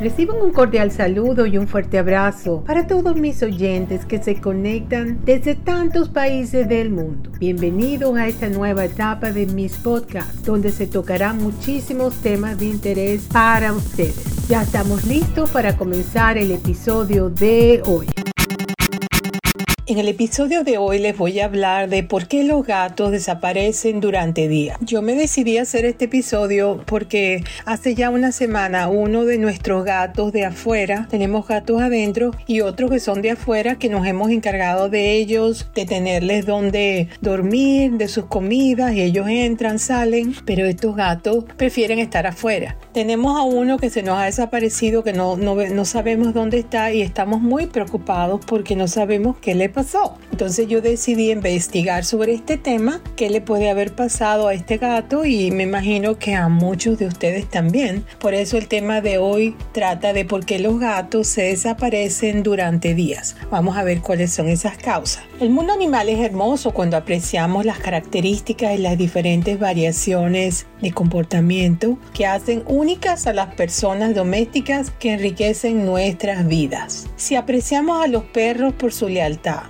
Reciban un cordial saludo y un fuerte abrazo para todos mis oyentes que se conectan desde tantos países del mundo. Bienvenidos a esta nueva etapa de mis podcasts, donde se tocarán muchísimos temas de interés para ustedes. Ya estamos listos para comenzar el episodio de hoy. En el episodio de hoy les voy a hablar de por qué los gatos desaparecen durante días. Yo me decidí hacer este episodio porque hace ya una semana uno de nuestros gatos de afuera, tenemos gatos adentro y otros que son de afuera que nos hemos encargado de ellos, de tenerles donde dormir, de sus comidas y ellos entran, salen, pero estos gatos prefieren estar afuera. Tenemos a uno que se nos ha desaparecido, que no, no, no sabemos dónde está y estamos muy preocupados porque no sabemos qué le pasa entonces yo decidí investigar sobre este tema, qué le puede haber pasado a este gato y me imagino que a muchos de ustedes también. Por eso el tema de hoy trata de por qué los gatos se desaparecen durante días. Vamos a ver cuáles son esas causas. El mundo animal es hermoso cuando apreciamos las características y las diferentes variaciones de comportamiento que hacen únicas a las personas domésticas que enriquecen nuestras vidas. Si apreciamos a los perros por su lealtad,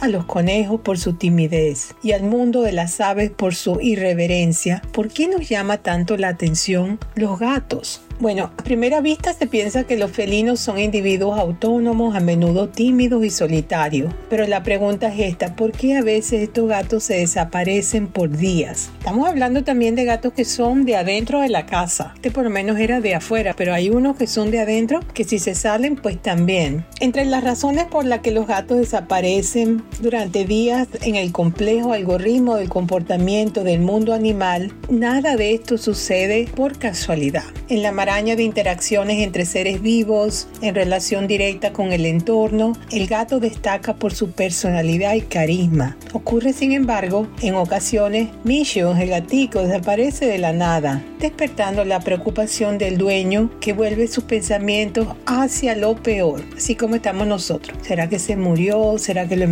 a los conejos por su timidez y al mundo de las aves por su irreverencia, ¿por qué nos llama tanto la atención los gatos? Bueno, a primera vista se piensa que los felinos son individuos autónomos, a menudo tímidos y solitarios. Pero la pregunta es esta, ¿por qué a veces estos gatos se desaparecen por días? Estamos hablando también de gatos que son de adentro de la casa. Este por lo menos era de afuera, pero hay unos que son de adentro que si se salen, pues también. Entre las razones por las que los gatos desaparecen durante días en el complejo algoritmo del comportamiento del mundo animal, nada de esto sucede por casualidad. En la de interacciones entre seres vivos en relación directa con el entorno, el gato destaca por su personalidad y carisma. Ocurre sin embargo, en ocasiones, Mission, el gatico, desaparece de la nada, despertando la preocupación del dueño que vuelve sus pensamientos hacia lo peor, así como estamos nosotros. ¿Será que se murió? ¿Será que lo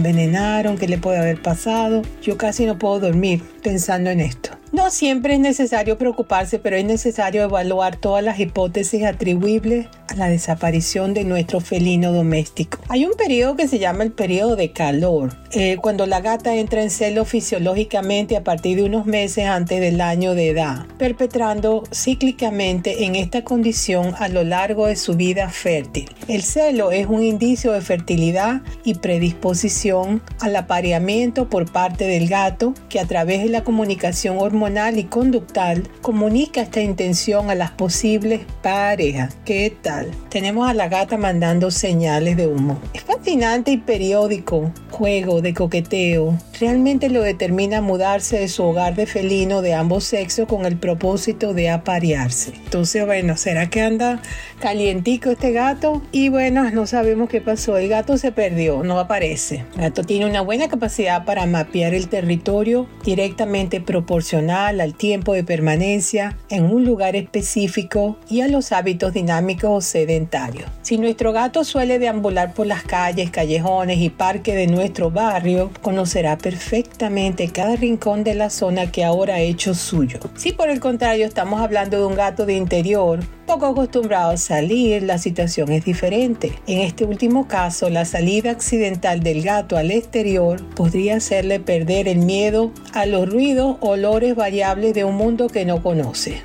¿Qué le puede haber pasado? Yo casi no puedo dormir pensando en esto. No siempre es necesario preocuparse, pero es necesario evaluar todas las hipótesis atribuibles a la desaparición de nuestro felino doméstico. Hay un periodo que se llama el periodo de calor, eh, cuando la gata entra en celo fisiológicamente a partir de unos meses antes del año de edad, perpetrando cíclicamente en esta condición a lo largo de su vida fértil. El celo es un indicio de fertilidad y predisposición al apareamiento por parte del gato que a través de la comunicación hormonal y conductual comunica esta intención a las posibles parejas. ¿Qué tal? Tenemos a la gata mandando señales de humo. Es fascinante y periódico juego de coqueteo. Realmente lo determina mudarse de su hogar de felino de ambos sexos con el propósito de aparearse. Entonces, bueno, ¿será que anda calientico este gato? Y bueno, no sabemos qué pasó. El gato se perdió, no aparece. El gato tiene una buena capacidad para mapear el territorio directamente proporcional al tiempo de permanencia en un lugar específico y a los hábitos dinámicos o sedentarios. Si nuestro gato suele deambular por las calles, callejones y parques de nuestro barrio, conocerá perfectamente cada rincón de la zona que ahora ha hecho suyo. Si por el contrario estamos hablando de un gato de interior, poco acostumbrado a salir, la situación es diferente. En este último caso, la salida accidental del gato al exterior podría hacerle perder el miedo a los ruidos, olores variables de un mundo que no conoce.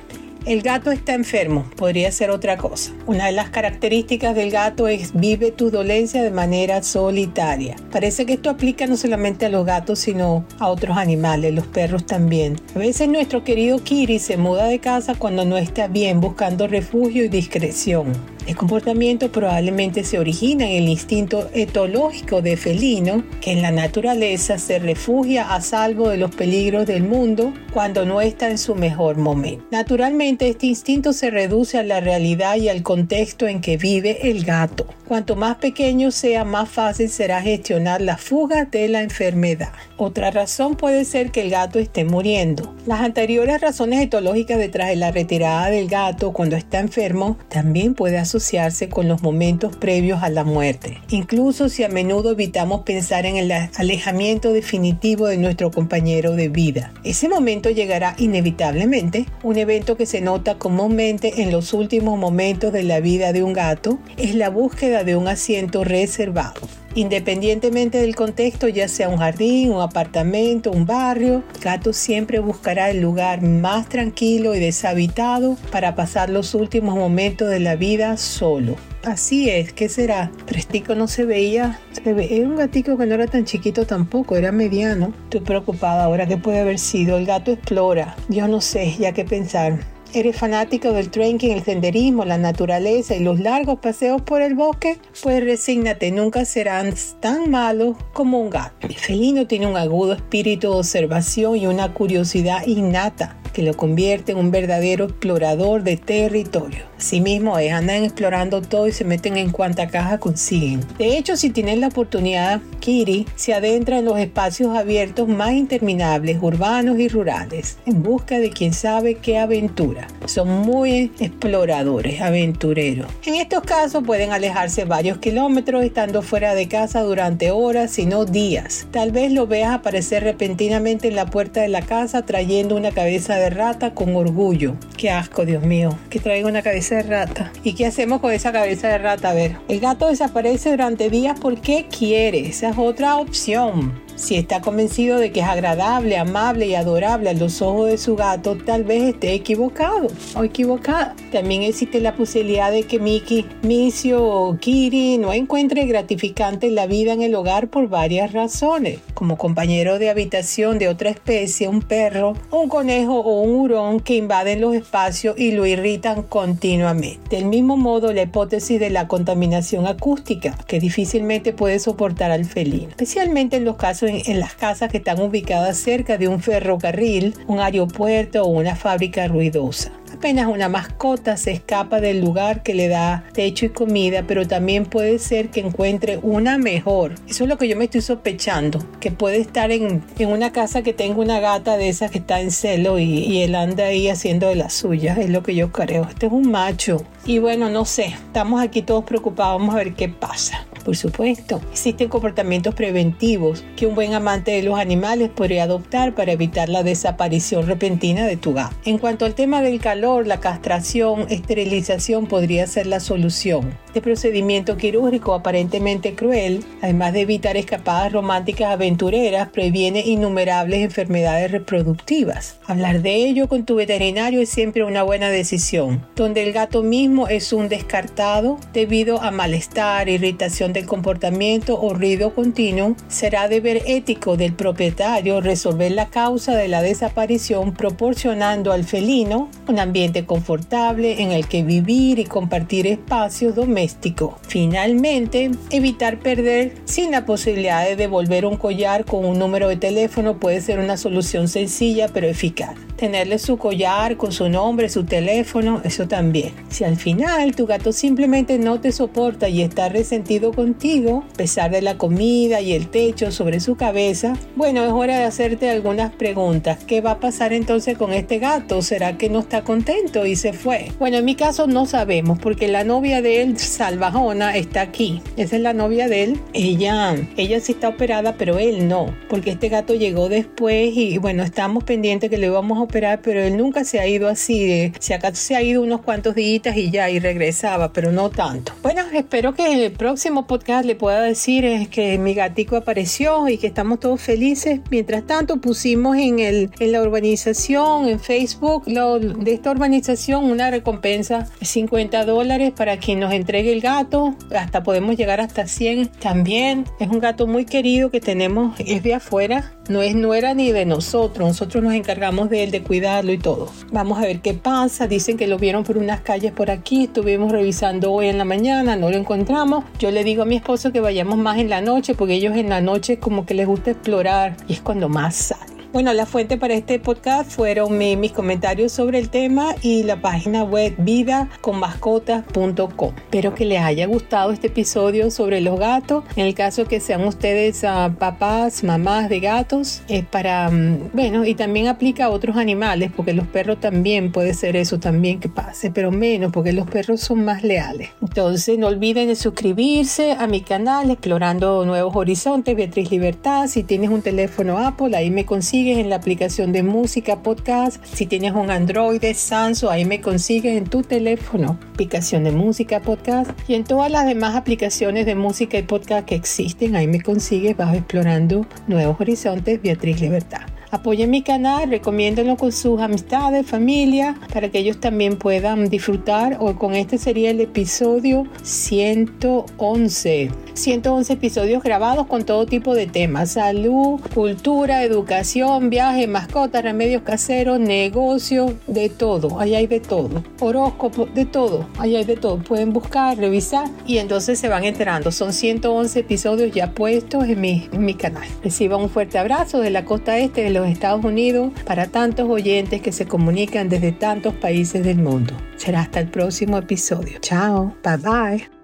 El gato está enfermo, podría ser otra cosa. Una de las características del gato es vive tu dolencia de manera solitaria. Parece que esto aplica no solamente a los gatos, sino a otros animales, los perros también. A veces nuestro querido Kiri se muda de casa cuando no está bien, buscando refugio y discreción. El comportamiento probablemente se origina en el instinto etológico de felino, que en la naturaleza se refugia a salvo de los peligros del mundo cuando no está en su mejor momento. Naturalmente, este instinto se reduce a la realidad y al contexto en que vive el gato. Cuanto más pequeño sea, más fácil será gestionar la fuga de la enfermedad. Otra razón puede ser que el gato esté muriendo. Las anteriores razones etológicas detrás de la retirada del gato cuando está enfermo también puede asociarse asociarse con los momentos previos a la muerte, incluso si a menudo evitamos pensar en el alejamiento definitivo de nuestro compañero de vida. Ese momento llegará inevitablemente, un evento que se nota comúnmente en los últimos momentos de la vida de un gato es la búsqueda de un asiento reservado. Independientemente del contexto, ya sea un jardín, un apartamento, un barrio, gato siempre buscará el lugar más tranquilo y deshabitado para pasar los últimos momentos de la vida solo. Así es, ¿qué será? Prestico no se veía, se ve, era un gatito que no era tan chiquito tampoco, era mediano. Estoy preocupada ahora, ¿qué puede haber sido? El gato explora, yo no sé, ya qué pensar. ¿Eres fanático del trekking, el senderismo, la naturaleza y los largos paseos por el bosque? Pues resígnate, nunca serán tan malos como un gato. El felino tiene un agudo espíritu de observación y una curiosidad innata que lo convierte en un verdadero explorador de territorio. Asimismo es, andan explorando todo y se meten en cuanta caja consiguen. De hecho, si tienen la oportunidad, Kiri se adentra en los espacios abiertos más interminables, urbanos y rurales, en busca de quien sabe qué aventura. Son muy exploradores, aventureros. En estos casos pueden alejarse varios kilómetros estando fuera de casa durante horas, si no días. Tal vez lo veas aparecer repentinamente en la puerta de la casa trayendo una cabeza de rata con orgullo. Qué asco, Dios mío, que traiga una cabeza de rata. ¿Y qué hacemos con esa cabeza de rata? A ver, el gato desaparece durante días porque quiere. Esa es otra opción. Si está convencido de que es agradable, amable y adorable a los ojos de su gato, tal vez esté equivocado o equivocada. También existe la posibilidad de que Mickey, Misio o Kiri no encuentre gratificante la vida en el hogar por varias razones, como compañero de habitación de otra especie, un perro, un conejo o un hurón que invaden los espacios y lo irritan continuamente. Del mismo modo, la hipótesis de la contaminación acústica, que difícilmente puede soportar al felino, especialmente en los casos en, las casas que están ubicadas cerca de un ferrocarril, un aeropuerto o una fábrica ruidosa. Apenas una mascota se escapa del lugar que le da techo y comida, pero también puede ser que encuentre una mejor. Eso es lo que yo me estoy sospechando, que puede estar en, una casa que tenga una gata de esas que está en celo y, y él anda ahí haciendo de las suyas, es lo que yo creo. Este es un macho. Y bueno, no sé, estamos aquí todos preocupados, vamos a ver qué pasa. Por supuesto, existen comportamientos preventivos que un buen amante de los animales podría adoptar para evitar la desaparición repentina de tu gato. En cuanto al tema del calor, la castración, esterilización podría ser la solución. Este procedimiento quirúrgico aparentemente cruel, además de evitar escapadas románticas aventureras, previene innumerables enfermedades reproductivas. Hablar de ello con tu veterinario es siempre una buena decisión, donde el gato mismo es un descartado debido a malestar, irritación del comportamiento o ruido continuo, será deber ético del propietario resolver la causa de la desaparición proporcionando al felino un ambiente confortable en el que vivir y compartir espacios domésticos. Finalmente, evitar perder sin la posibilidad de devolver un collar con un número de teléfono puede ser una solución sencilla pero eficaz tenerle su collar con su nombre, su teléfono, eso también. Si al final tu gato simplemente no te soporta y está resentido contigo, a pesar de la comida y el techo sobre su cabeza, bueno, es hora de hacerte algunas preguntas. ¿Qué va a pasar entonces con este gato? ¿Será que no está contento y se fue? Bueno, en mi caso no sabemos porque la novia de él, Salvajona, está aquí. Esa es la novia de él. Ella, ella sí está operada, pero él no, porque este gato llegó después y bueno, estamos pendientes que le vamos a operar, pero él nunca se ha ido así. si acaso se ha ido unos cuantos días y ya, y regresaba, pero no tanto. Bueno, espero que el próximo podcast le pueda decir que mi gatico apareció y que estamos todos felices. Mientras tanto, pusimos en, el, en la urbanización, en Facebook, lo, de esta urbanización, una recompensa de 50 dólares para quien nos entregue el gato. Hasta podemos llegar hasta 100 también. Es un gato muy querido que tenemos, es de afuera no es no era ni de nosotros, nosotros nos encargamos de él, de cuidarlo y todo. Vamos a ver qué pasa, dicen que lo vieron por unas calles por aquí, estuvimos revisando hoy en la mañana, no lo encontramos. Yo le digo a mi esposo que vayamos más en la noche porque ellos en la noche como que les gusta explorar y es cuando más salen. Bueno, la fuente para este podcast fueron mis comentarios sobre el tema y la página web vidaconmascotas.com. Espero que les haya gustado este episodio sobre los gatos. En el caso que sean ustedes uh, papás, mamás de gatos, es para, um, bueno, y también aplica a otros animales, porque los perros también puede ser eso también que pase, pero menos, porque los perros son más leales. Entonces, no olviden de suscribirse a mi canal Explorando Nuevos Horizontes, Beatriz Libertad. Si tienes un teléfono Apple, ahí me consigues en la aplicación de música podcast. Si tienes un Android, Samsung, ahí me consigues en tu teléfono, aplicación de música podcast. Y en todas las demás aplicaciones de música y podcast que existen, ahí me consigues bajo Explorando Nuevos Horizontes, Beatriz Libertad. Apoyen mi canal, recomiéndenlo con sus amistades, familia, para que ellos también puedan disfrutar. O con este sería el episodio 111. 111 episodios grabados con todo tipo de temas, salud, cultura, educación, viaje, mascotas, remedios caseros, negocios, de todo, ahí hay de todo, horóscopo, de todo, ahí hay de todo, pueden buscar, revisar y entonces se van enterando, son 111 episodios ya puestos en mi, en mi canal. Reciba un fuerte abrazo de la costa este de los Estados Unidos para tantos oyentes que se comunican desde tantos países del mundo. Será hasta el próximo episodio. Chao, bye bye.